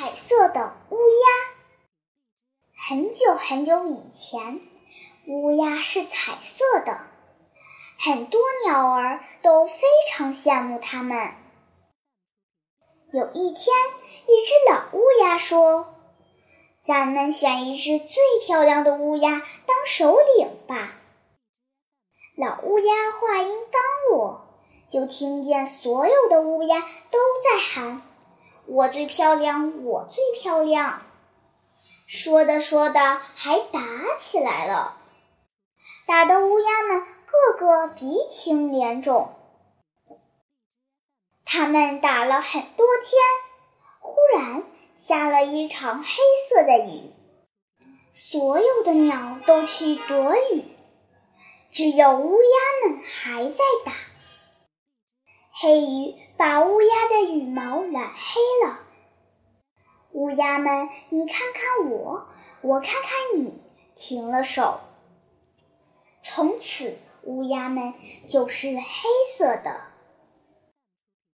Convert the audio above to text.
彩色的乌鸦。很久很久以前，乌鸦是彩色的，很多鸟儿都非常羡慕它们。有一天，一只老乌鸦说：“咱们选一只最漂亮的乌鸦当首领吧。”老乌鸦话音刚落，就听见所有的乌鸦都在喊：“我最漂亮，我最漂亮！”说的说的，还打起来了，打得乌鸦们个个鼻青脸肿。他们打了很多天，忽然下了一场黑色的雨，所有的鸟都去躲雨，只有乌鸦们还在打。黑雨把乌鸦的羽毛染黑。乌鸦们，你看看我，我看看你，停了手。从此，乌鸦们就是黑色的。